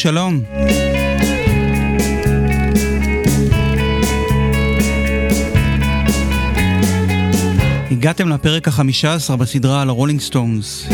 שלום. הגעתם לפרק החמישה עשר בסדרה על הרולינג סטונס.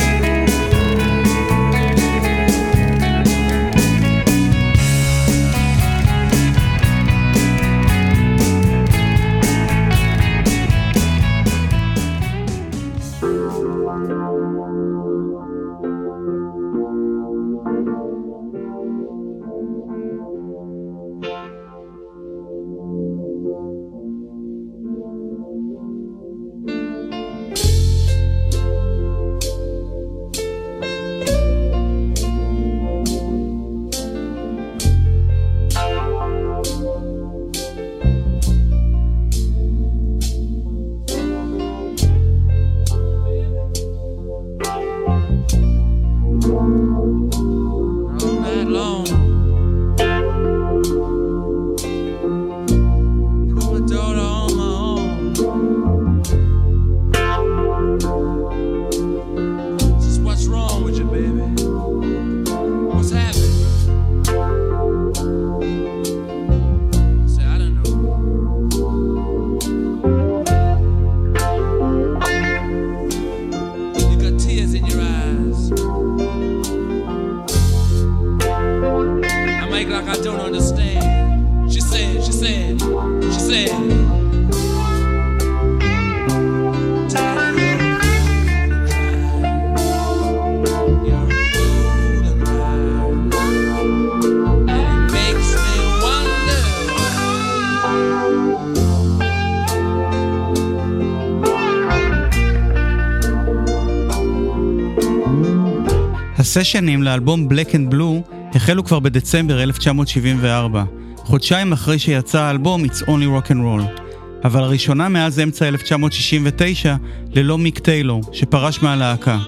הסשנים לאלבום Black and Blue החלו כבר בדצמבר 1974, חודשיים אחרי שיצא האלבום It's Only Rock and Roll, אבל לראשונה מאז אמצע 1969 ללא מיק טיילור, שפרש מהלהקה.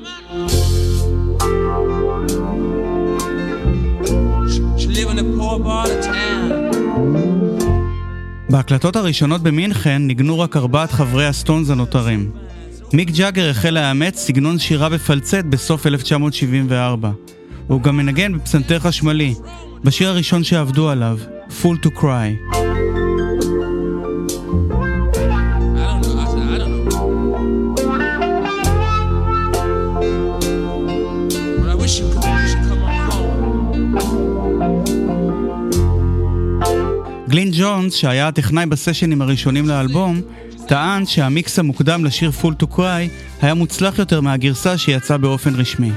בהקלטות הראשונות במינכן ניגנו רק ארבעת חברי הסטונס הנותרים. מיק ג'אגר החל לאמץ סגנון שירה בפלצט בסוף 1974. הוא גם מנגן בפסנתר חשמלי, בשיר הראשון שעבדו עליו, Full to Cry. גלין ג'ונס, שהיה הטכנאי בסשנים הראשונים לאלבום, טען שהמיקס המוקדם לשיר Full to Cry היה מוצלח יותר מהגרסה שיצאה באופן רשמי.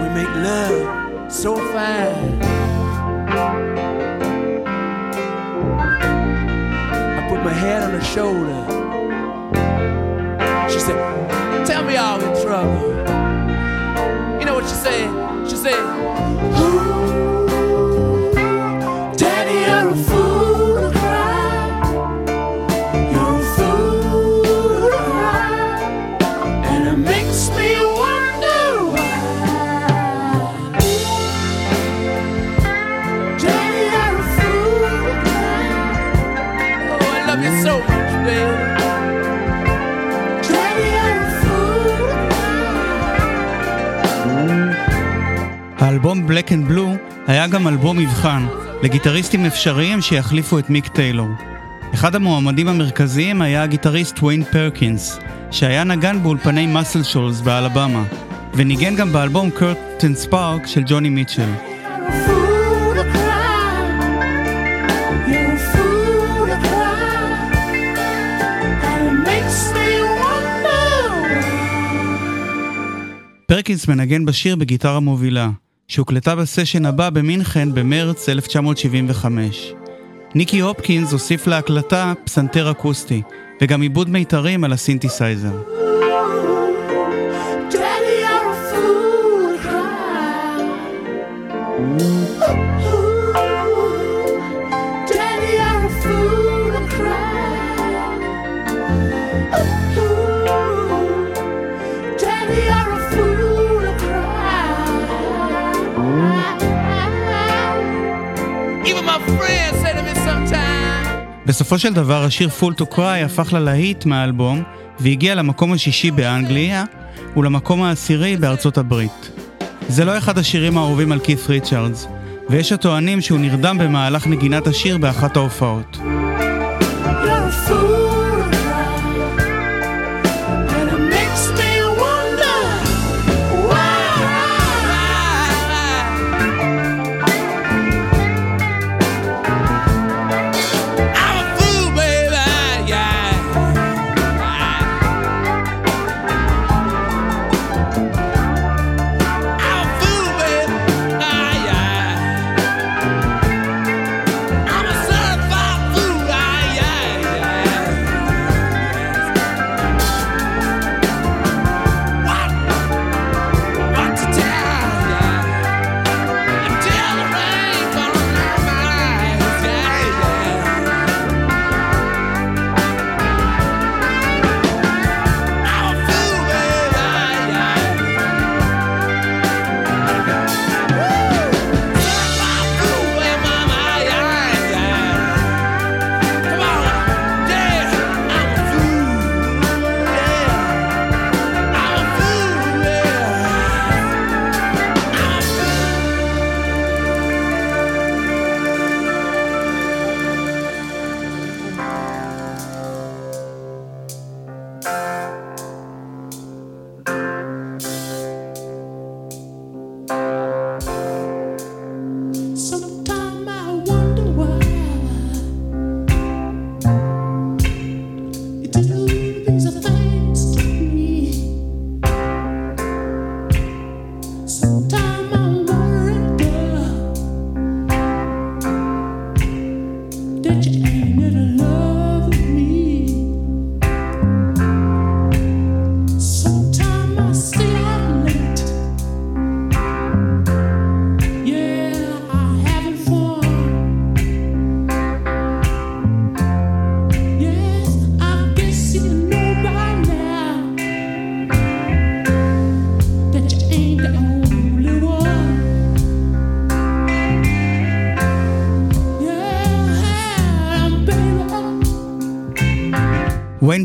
We make love so fine. I put my head on her shoulder. She said, Tell me all the trouble. You know what she said? She said, Black and Blue היה גם אלבום מבחן לגיטריסטים אפשריים שיחליפו את מיק טיילור. אחד המועמדים המרכזיים היה הגיטריסט ויין פרקינס, שהיה נגן באולפני מאסל שולס באלבמה, וניגן גם באלבום קרטן ספארק של ג'וני מיטשל. פרקינס מנגן בשיר בגיטרה מובילה, שהוקלטה בסשן הבא במינכן במרץ 1975. ניקי הופקינס הוסיף להקלטה פסנתר אקוסטי, וגם עיבוד מיתרים על הסינתסייזר. בסופו של דבר השיר Full to Cry הפך ללהיט מהאלבום, והגיע למקום השישי באנגליה, ולמקום העשירי בארצות הברית. זה לא אחד השירים האהובים על כית' ריצ'רדס, ויש הטוענים שהוא נרדם במהלך נגינת השיר באחת ההופעות. You're a fool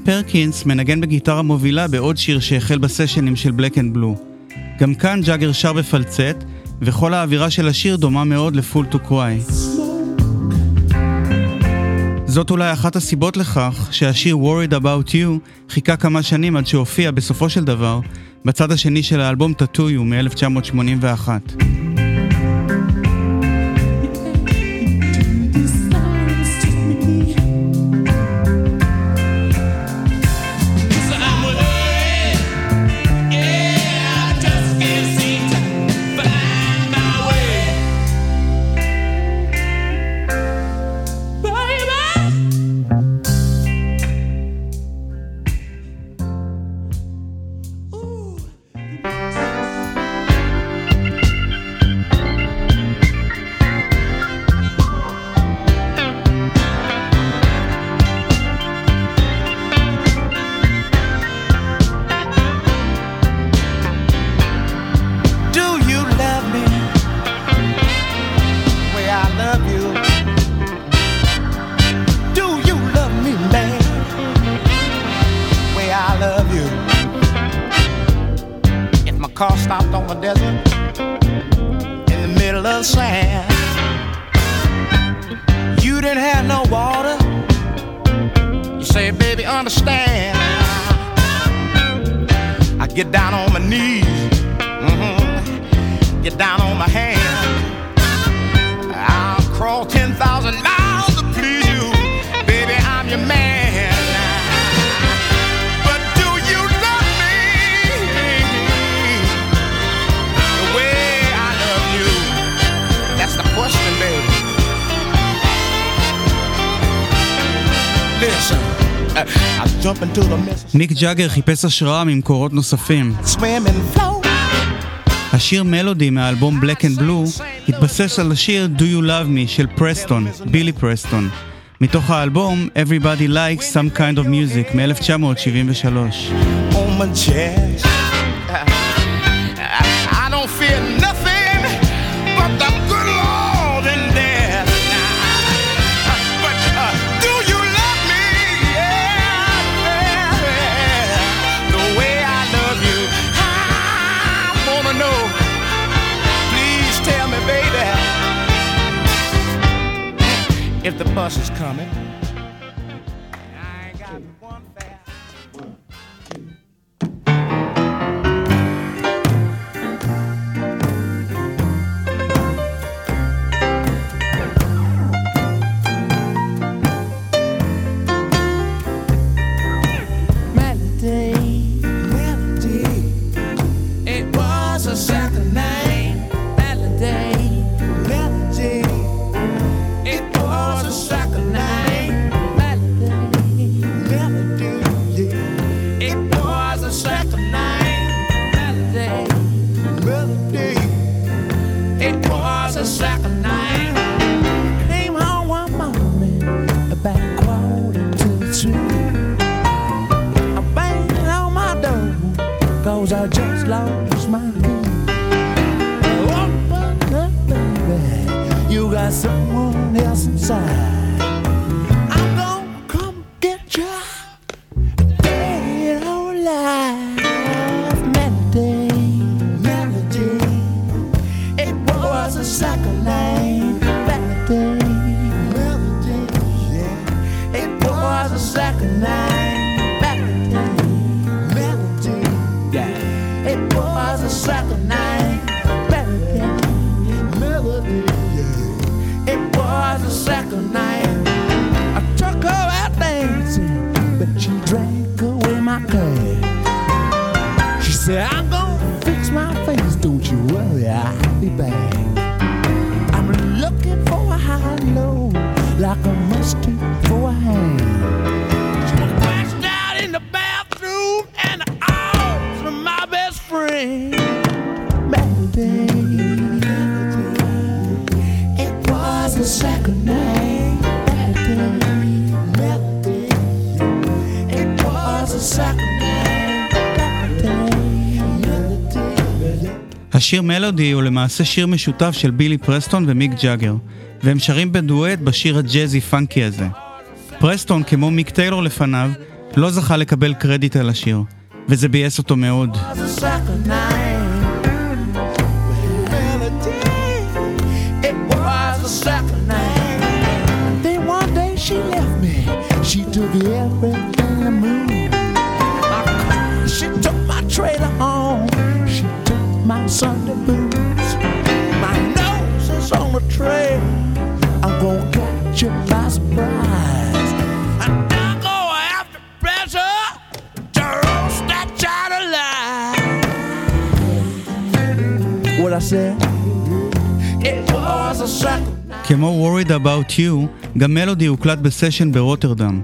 פרקינס מנגן בגיטרה מובילה בעוד שיר שהחל בסשנים של Black and Blue. גם כאן ג'אגר שר בפלצט, וכל האווירה של השיר דומה מאוד ל Fool to Cry. זאת אולי אחת הסיבות לכך שהשיר Worried About You חיכה כמה שנים עד שהופיע בסופו של דבר בצד השני של האלבום Tattoo You מ-1981. מיק ג'אגר חיפש השראה ממקורות נוספים. השיר מלודי מהאלבום Black and Blue התבסס על השיר Do You Love Me של פרסטון, בילי פרסטון, מתוך האלבום Everybody Likes Some Kind of Music מ-1973. Oh, bus is coming. השיר מלודי הוא למעשה שיר משותף של בילי פרסטון ומיק ג'אגר, והם שרים בדואט בשיר הג'אזי פאנקי הזה. פרסטון, כמו מיק טיילור לפניו, לא זכה לקבל קרדיט על השיר, וזה ביאס אותו מאוד. Oh, כמו Worried About You, גם מלודי הוקלט בסשן ברוטרדם.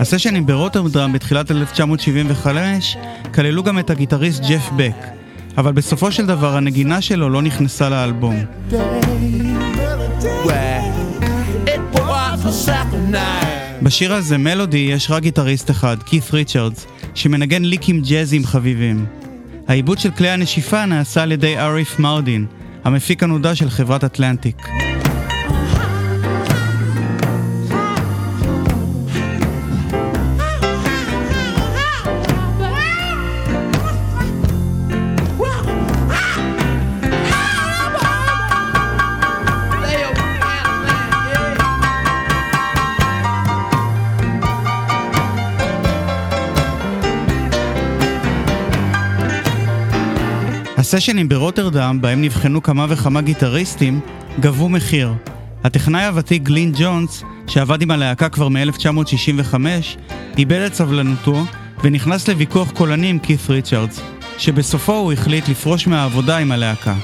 הסשנים ברוטרדם בתחילת 1975 כללו גם את הגיטריסט ג'ף בק, אבל בסופו של דבר הנגינה שלו לא נכנסה לאלבום. בשיר הזה, מלודי, יש רק גיטריסט אחד, כית' ריצ'רדס, שמנגן ליקים ג'אזים חביבים. העיבוד של כלי הנשיפה נעשה על ידי אריף מרדין, המפיק הנודע של חברת אטלנטיק. הסשנים ברוטרדם, בהם נבחנו כמה וכמה גיטריסטים, גבו מחיר. הטכנאי הוותיק גלין ג'ונס, שעבד עם הלהקה כבר מ-1965, איבד את סבלנותו ונכנס לוויכוח קולני עם כית' ריצ'רדס, שבסופו הוא החליט לפרוש מהעבודה עם הלהקה.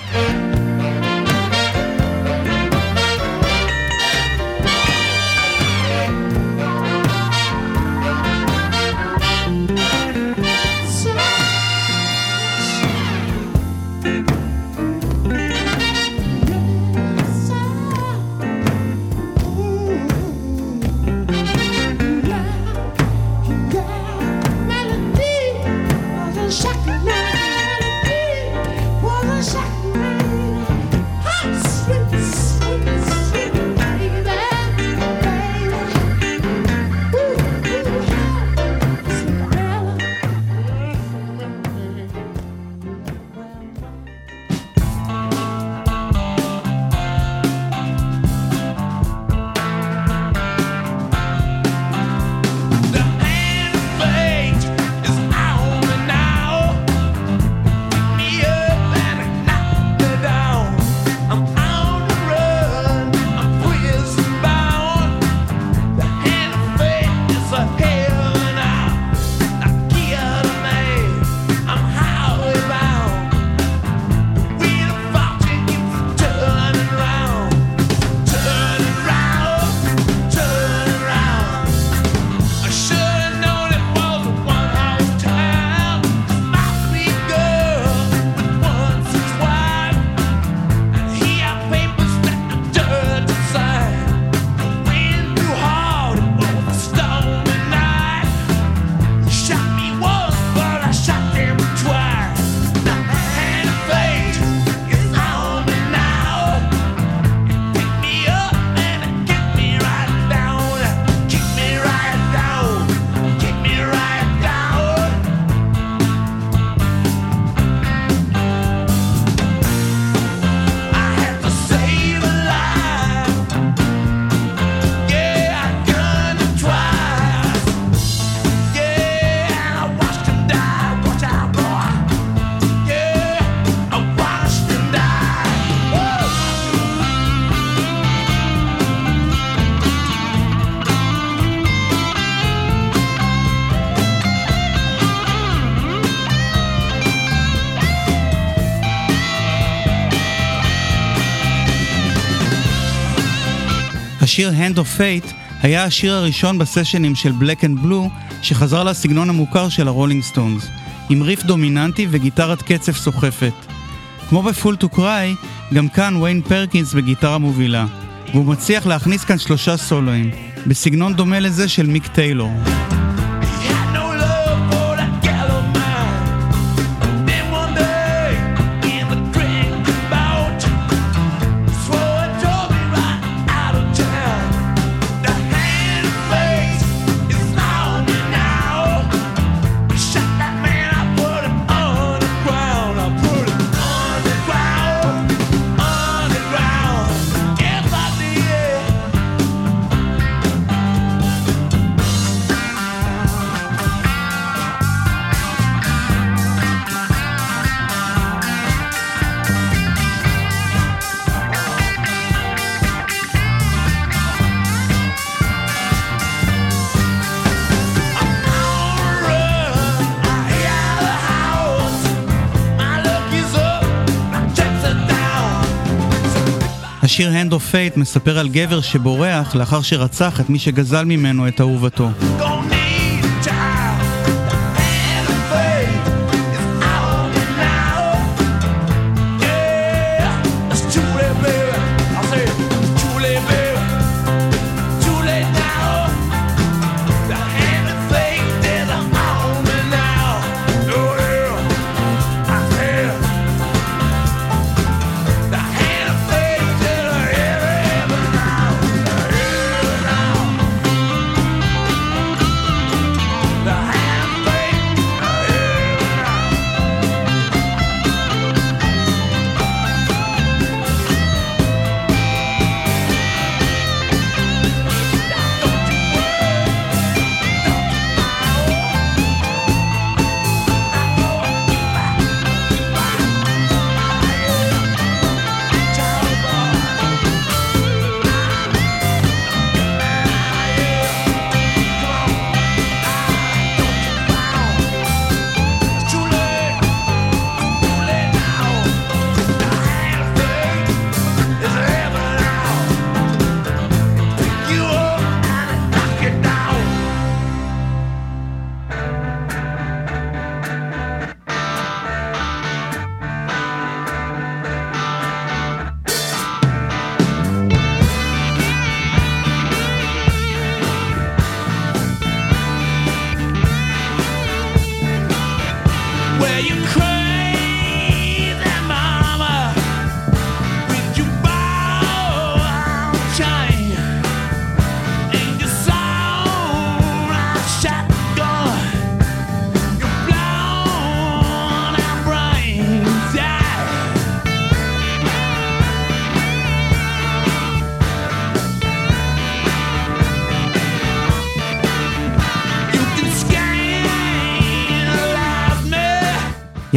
השיר Hand of Fate היה השיר הראשון בסשנים של Black and Blue שחזר לסגנון המוכר של הרולינג סטונס, עם ריף דומיננטי וגיטרת קצב סוחפת. כמו ב Fool to Cry, גם כאן ויין פרקינס בגיטרה מובילה, והוא מצליח להכניס כאן שלושה סולואים, בסגנון דומה לזה של מיק טיילור. השיר Hand of Fate מספר על גבר שבורח לאחר שרצח את מי שגזל ממנו את אהובתו.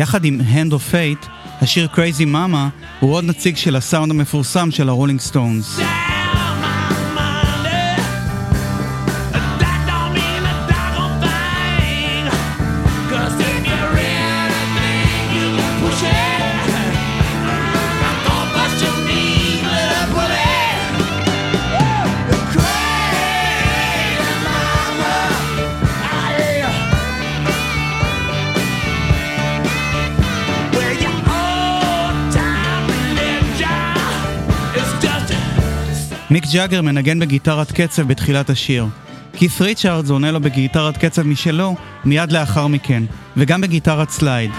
יחד עם Hand of Fate, השיר Crazy Mama הוא עוד נציג של הסאונד המפורסם של הרולינג סטונס. מיק ג'אגר מנגן בגיטרת קצב בתחילת השיר. כית' ריצ'רדס עונה לו בגיטרת קצב משלו מיד לאחר מכן, וגם בגיטרת slide.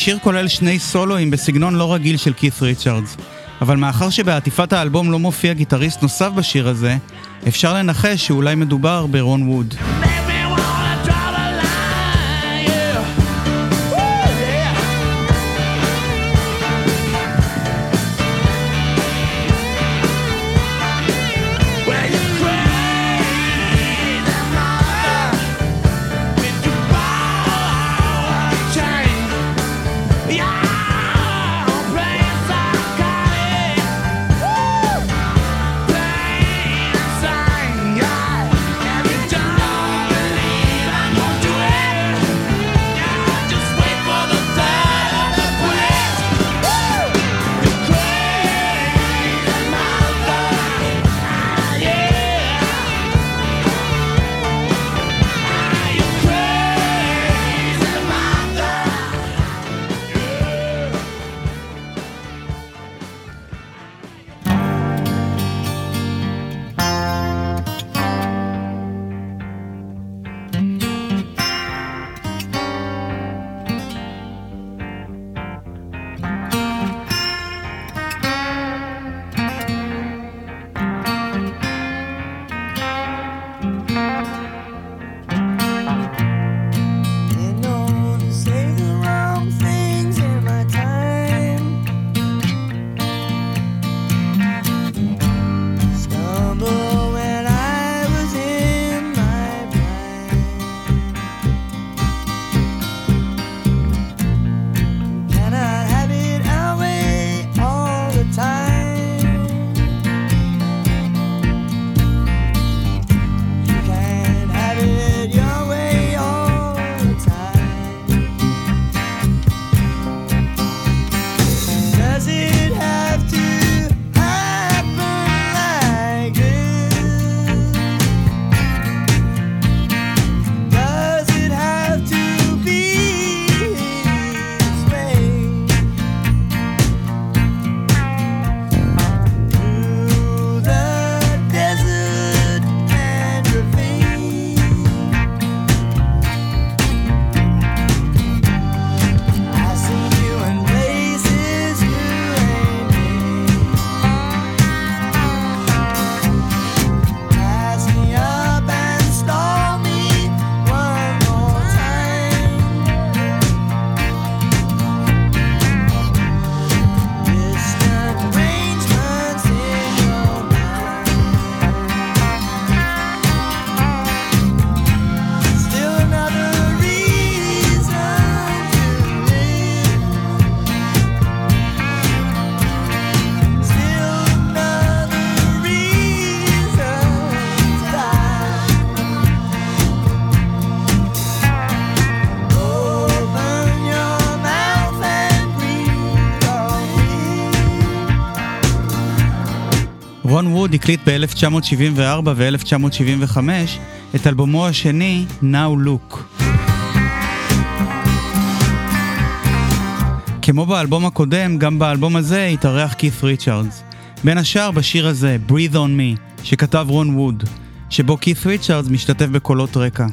השיר כולל שני סולואים בסגנון לא רגיל של כית' ריצ'רדס, אבל מאחר שבעטיפת האלבום לא מופיע גיטריסט נוסף בשיר הזה, אפשר לנחש שאולי מדובר ברון ווד. הקליט ב-1974 ו-1975 את אלבומו השני, Now Look. כמו באלבום הקודם, גם באלבום הזה התארח כית' ריצ'רדס. בין השאר בשיר הזה, Breathe on Me, שכתב רון ווד, שבו כית' ריצ'רדס משתתף בקולות רקע.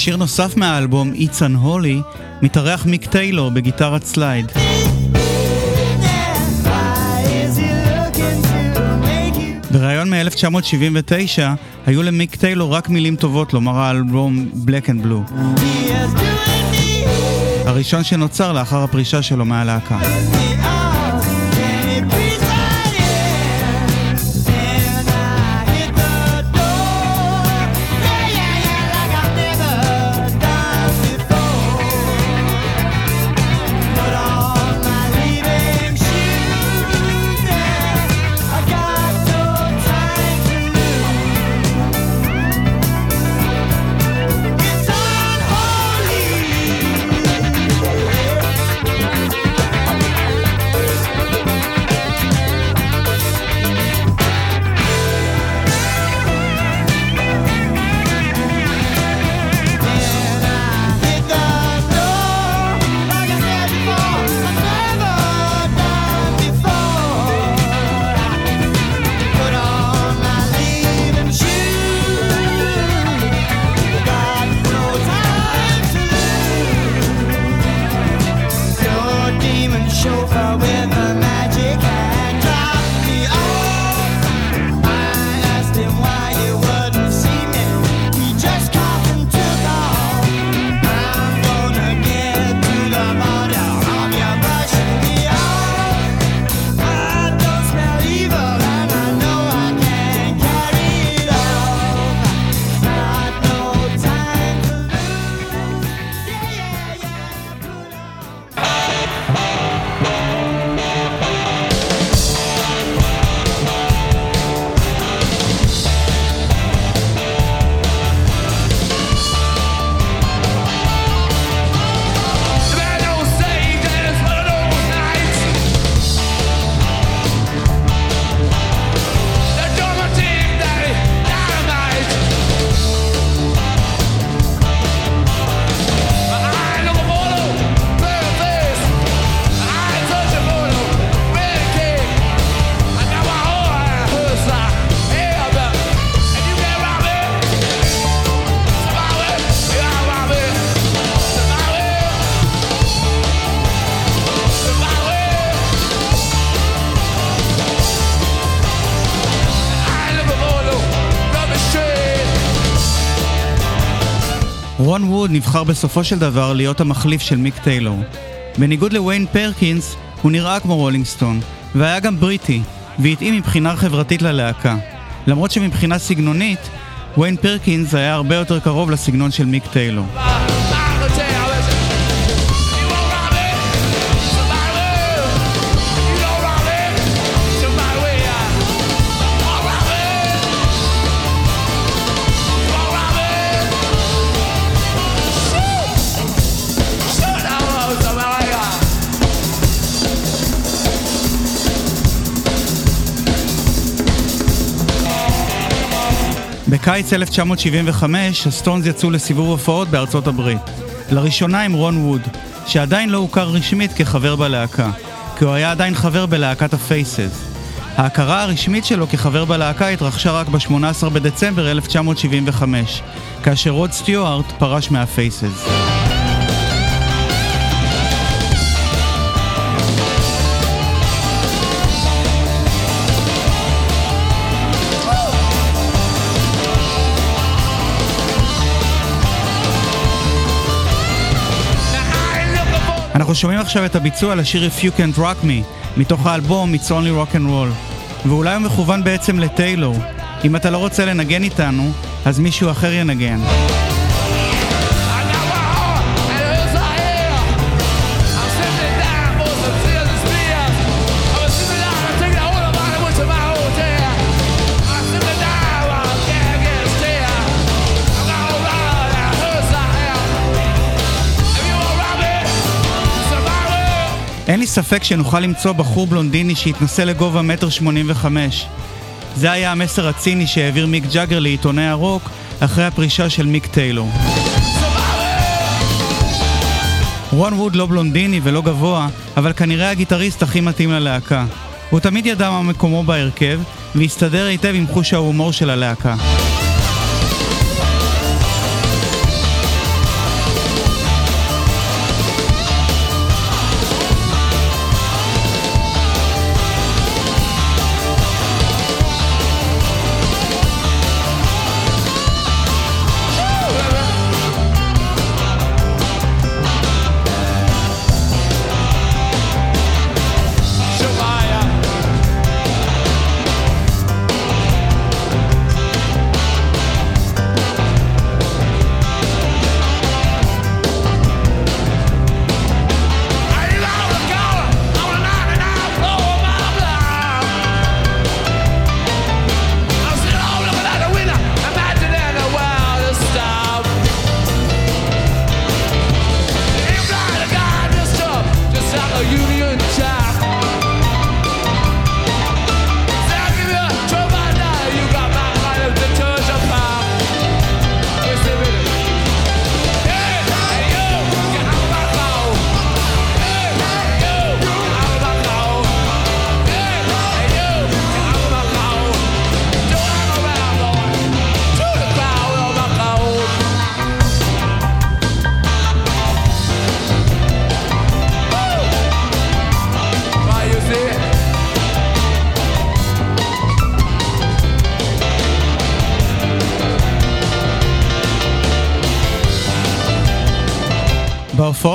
בשיר נוסף מהאלבום, It's Unholy, מתארח מיק טיילור בגיטרת סלייד. בריאיון מ-1979 היו למיק טיילור רק מילים טובות לומר האלבום Black and Blue. הראשון שנוצר לאחר הפרישה שלו מהלהקה. רון ווד נבחר בסופו של דבר להיות המחליף של מיק טיילור. בניגוד לוויין פרקינס, הוא נראה כמו רולינג סטון, והיה גם בריטי, והתאים מבחינה חברתית ללהקה. למרות שמבחינה סגנונית, וויין פרקינס היה הרבה יותר קרוב לסגנון של מיק טיילור. בקיץ 1975 הסטונס יצאו לסיבוב הופעות בארצות הברית. לראשונה עם רון ווד, שעדיין לא הוכר רשמית כחבר בלהקה, כי הוא היה עדיין חבר בלהקת הפייסס. ההכרה הרשמית שלו כחבר בלהקה התרחשה רק ב-18 בדצמבר 1975, כאשר רוד סטיוארט פרש מהפייסס. אנחנו שומעים עכשיו את הביצוע לשיר If You Can't Rock Me, מתוך האלבום It's Only Rock and Roll. ואולי הוא מכוון בעצם לטיילור. אם אתה לא רוצה לנגן איתנו, אז מישהו אחר ינגן. אין לי ספק שנוכל למצוא בחור בלונדיני שיתנסה לגובה מטר שמונים וחמש. זה היה המסר הציני שהעביר מיק ג'אגר לעיתוני הרוק אחרי הפרישה של מיק טיילור. רון ווד לא בלונדיני ולא גבוה, אבל כנראה הגיטריסט הכי מתאים ללהקה. הוא תמיד ידע מה מקומו בהרכב, והסתדר היטב עם חוש ההומור של הלהקה.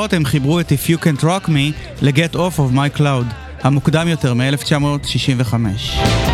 בהופעות הם חיברו את If You Can't Rock Me ל-Get Off of My Cloud, המוקדם יותר מ-1965.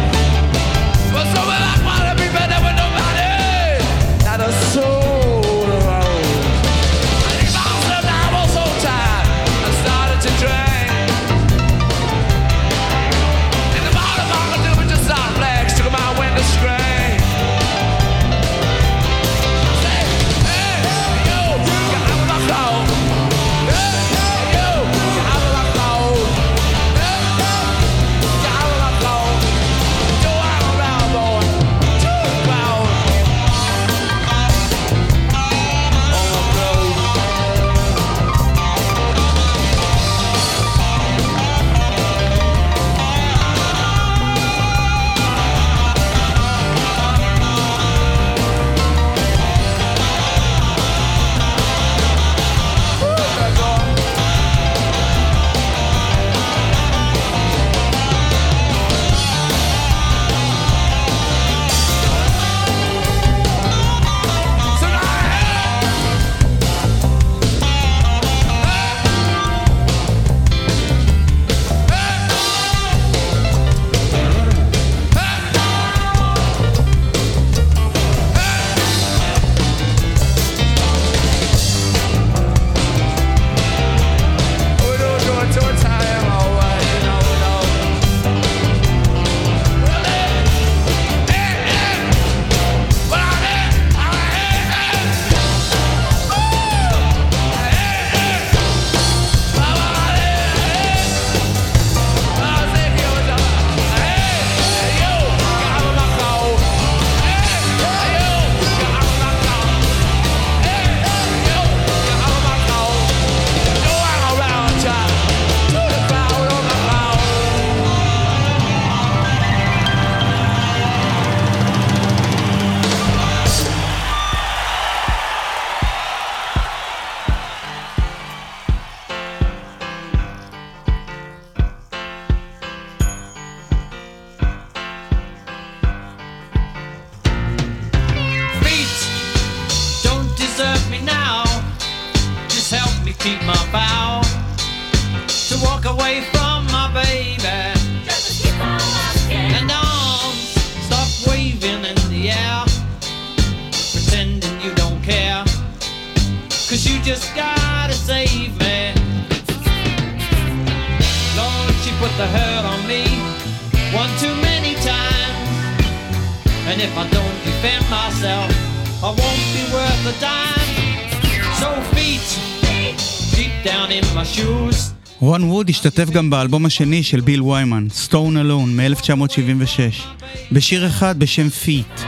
ווד השתתף גם באלבום השני של ביל ויימן, Stone Alone מ-1976, בשיר אחד בשם Feet.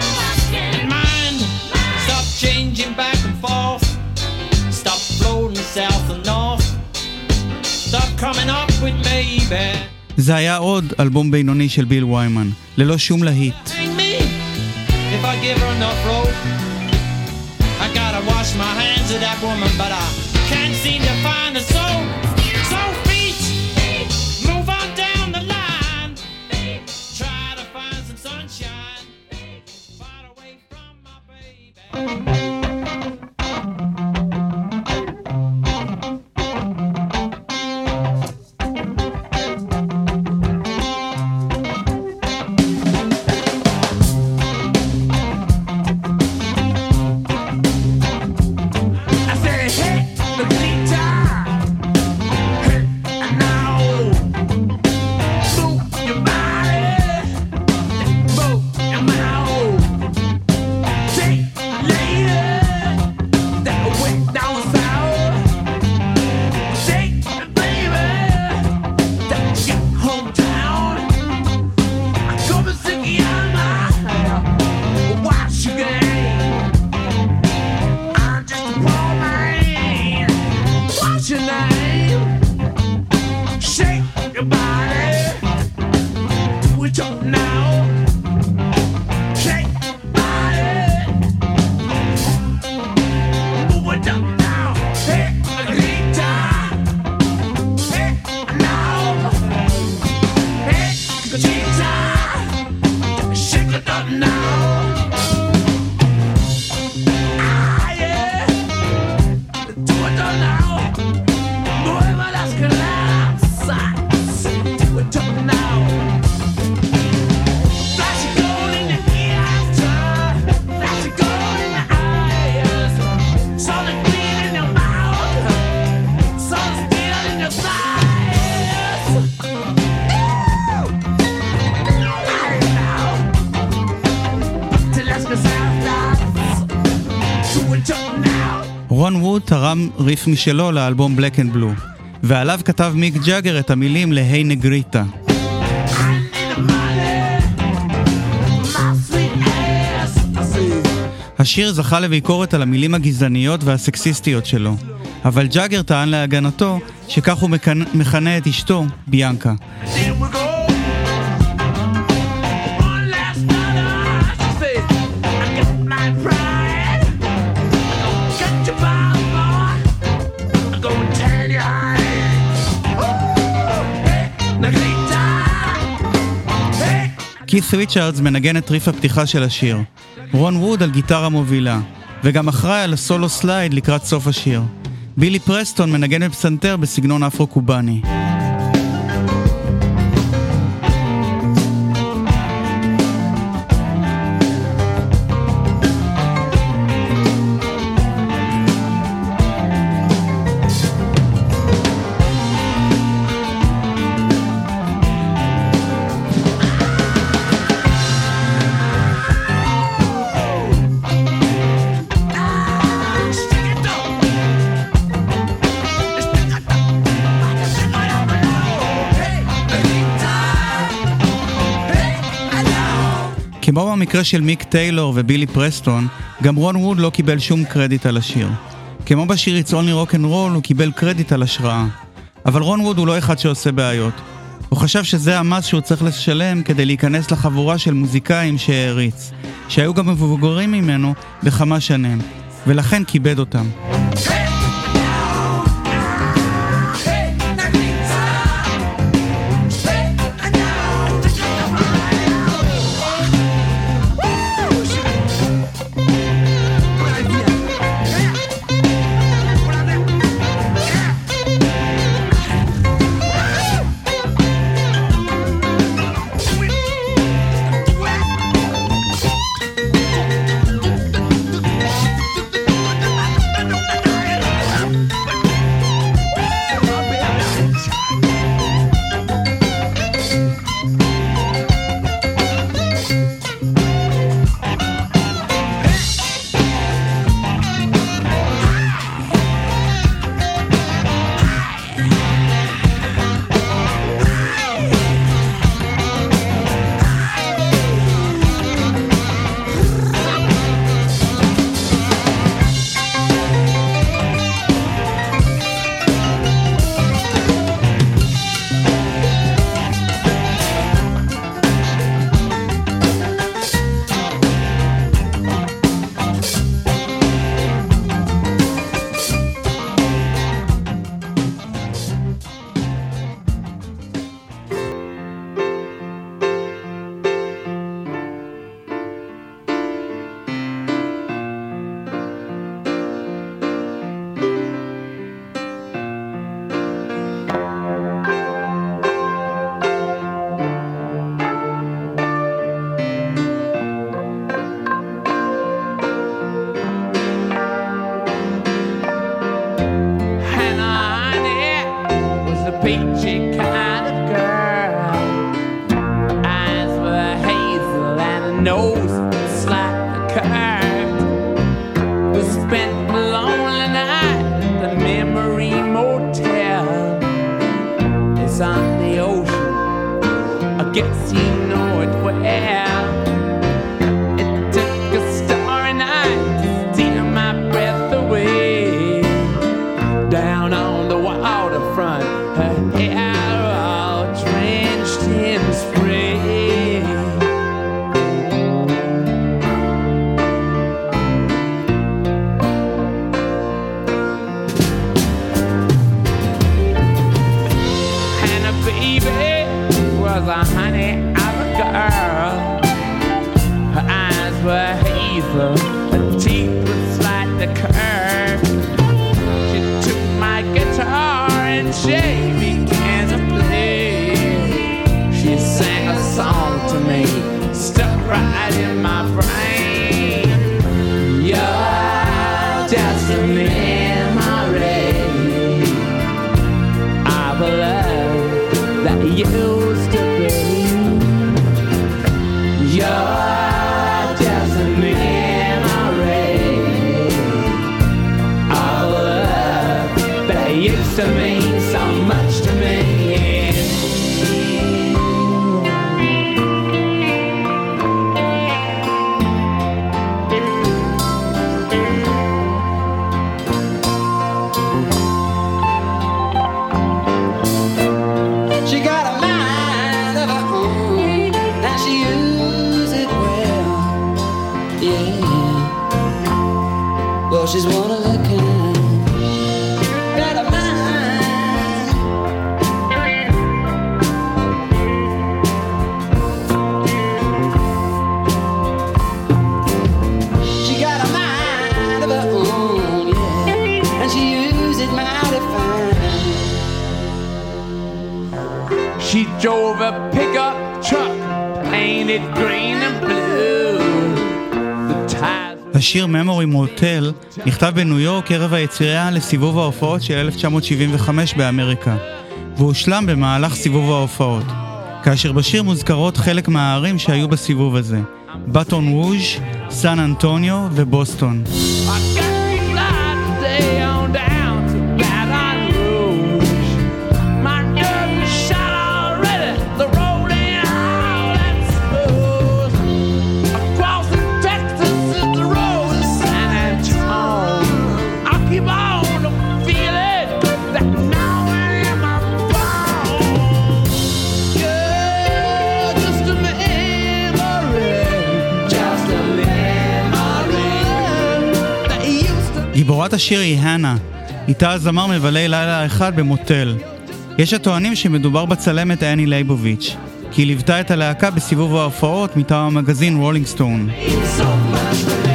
זה היה עוד אלבום בינוני של ביל ויימן, ללא שום להיט. I gotta wash my hands of that woman, but I now. ריף משלו לאלבום Black and Blue, ועליו כתב מיק ג'אגר את המילים להי נגריטה. השיר זכה לביקורת על המילים הגזעניות והסקסיסטיות שלו, אבל ג'אגר טען להגנתו שכך הוא מכנ- מכנה את אשתו, ביאנקה. קית' ריצ'רדס מנגן את ריף הפתיחה של השיר, רון ווד על גיטרה מובילה, וגם אחראי על הסולו slide לקראת סוף השיר. בילי פרסטון מנגן בפסנתר בסגנון אפרו-קובאני. במקרה של מיק טיילור ובילי פרסטון, גם רון ווד לא קיבל שום קרדיט על השיר. כמו בשיר It's Only Rock and Roll, הוא קיבל קרדיט על השראה. אבל רון ווד הוא לא אחד שעושה בעיות. הוא חשב שזה המס שהוא צריך לשלם כדי להיכנס לחבורה של מוזיקאים שהעריץ, שהיו גם מבוגרים ממנו בכמה שנים, ולכן כיבד אותם. Yeah. Used נכתב בניו יורק ערב היצירה לסיבוב ההופעות של 1975 באמריקה, והושלם במהלך סיבוב ההופעות, כאשר בשיר מוזכרות חלק מהערים שהיו בסיבוב הזה, בטון רוז', סן אנטוניו ובוסטון. I גיבורת השיר היא האנה, איתה הזמר מבלה לילה אחד במוטל. יש הטוענים שמדובר בצלמת אני לייבוביץ', כי היא ליוותה את הלהקה בסיבוב ההופעות מטעם המגזין רולינג סטון. Used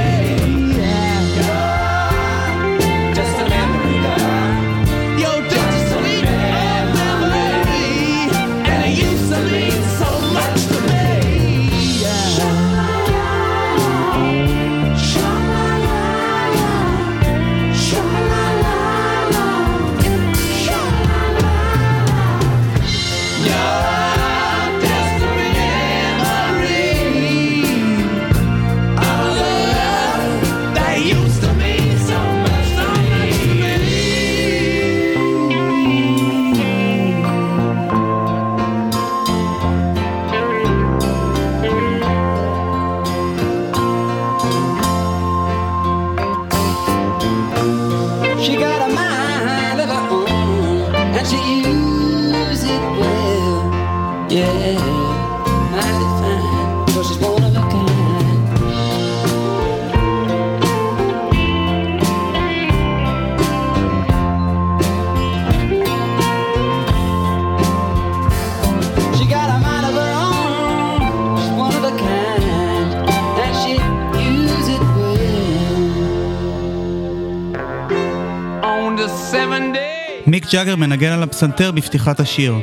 ג'אגר מנגן על הפסנתר בפתיחת השיר.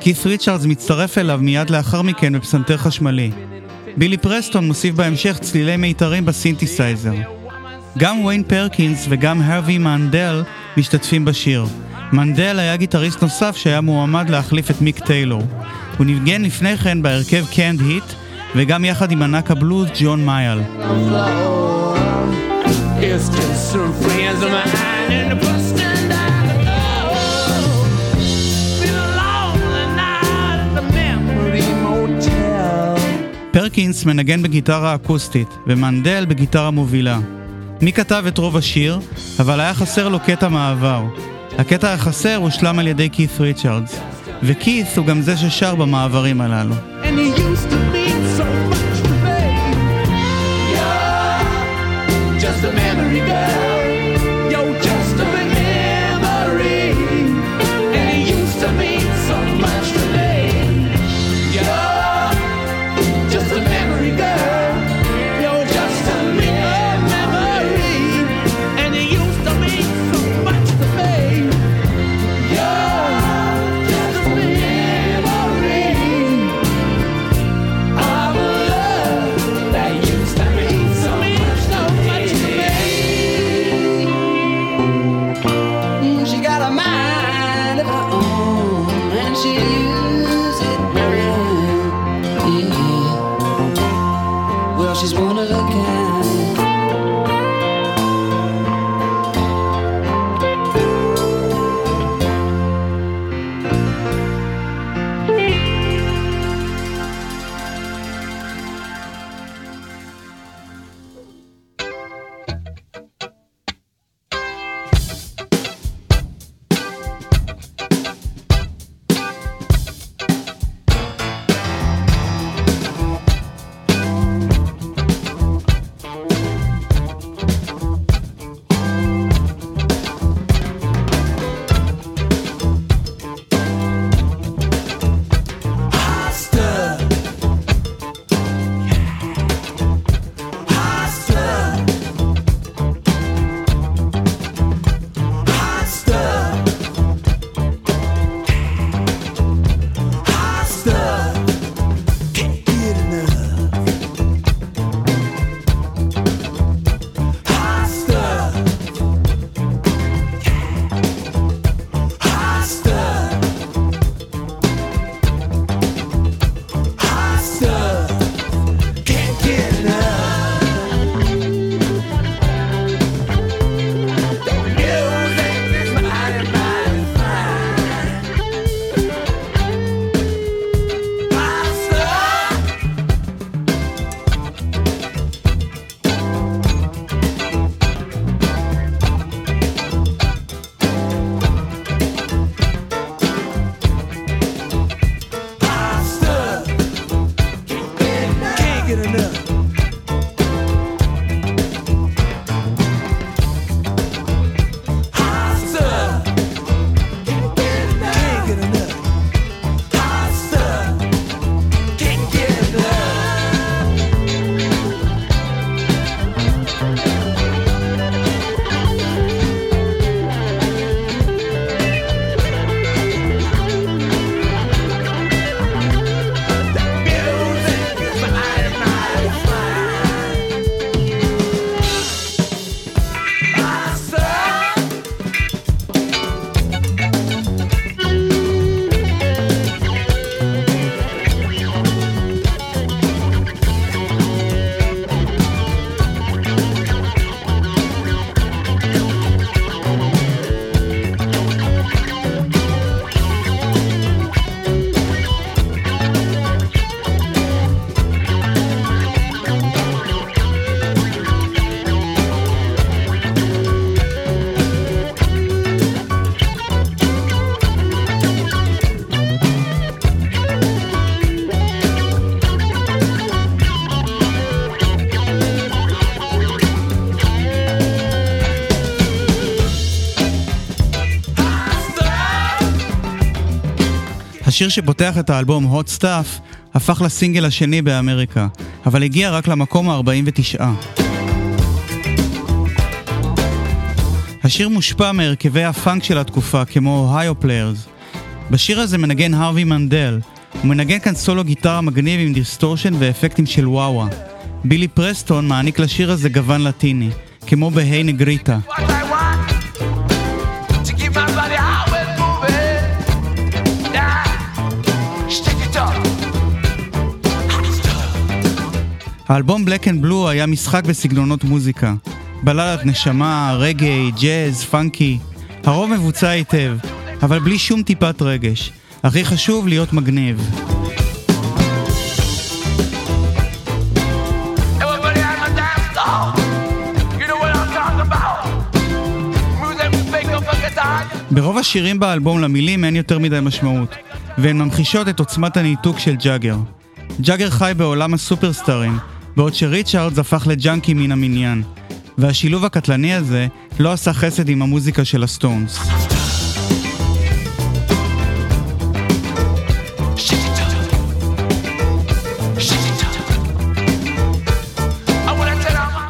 קית' ריצ'רדס מצטרף אליו מיד לאחר מכן בפסנתר חשמלי. בילי פרסטון מוסיף בהמשך צלילי מיתרים בסינתסייזר. גם ויין פרקינס וגם הרווי מנדל משתתפים בשיר, מנדל היה גיטריסט נוסף שהיה מועמד להחליף את מיק טיילור. הוא ניגן לפני כן בהרכב קנד היט, וגם יחד עם ענק הבלוז ג'ון מייאל. It's just some friends of mine in the פרקינס מנגן בגיטרה אקוסטית, ומנדל בגיטרה מובילה. מי כתב את רוב השיר, אבל היה חסר לו קטע מעבר. הקטע החסר הושלם על ידי כית' ריצ'רדס, וכית' הוא גם זה ששר במעברים הללו. And he used to השיר שפותח את האלבום Hot Stuff הפך לסינגל השני באמריקה, אבל הגיע רק למקום ה-49. השיר מושפע מהרכבי הפאנק של התקופה, כמו אוהיו פליירס. בשיר הזה מנגן הרווי מנדל. הוא מנגן כאן סולו גיטרה מגניב עם distortion ואפקטים של וואווה. בילי פרסטון מעניק לשיר הזה גוון לטיני, כמו ב Hey Negrita. What האלבום Black and Blue היה משחק בסגנונות מוזיקה. בללת נשמה, רגעי, ג'אז, פאנקי. הרוב מבוצע היטב, אבל בלי שום טיפת רגש. הכי חשוב להיות מגניב. ברוב השירים באלבום למילים אין יותר מדי משמעות, והן ממחישות את עוצמת הניתוק של ג'אגר. ג'אגר חי בעולם הסופרסטארים, בעוד שריצ'רדס הפך לג'אנקי מן המניין. והשילוב הקטלני הזה לא עשה חסד עם המוזיקה של הסטונס.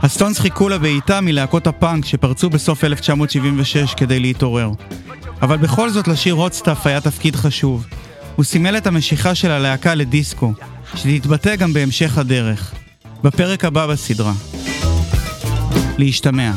הסטונס חיכו לבעיטה מלהקות הפאנק שפרצו בסוף 1976 כדי להתעורר. אבל בכל זאת לשיר הוטסטאפ היה תפקיד חשוב. הוא סימל את המשיכה של הלהקה לדיסקו, שתתבטא גם בהמשך הדרך. בפרק הבא בסדרה. להשתמע.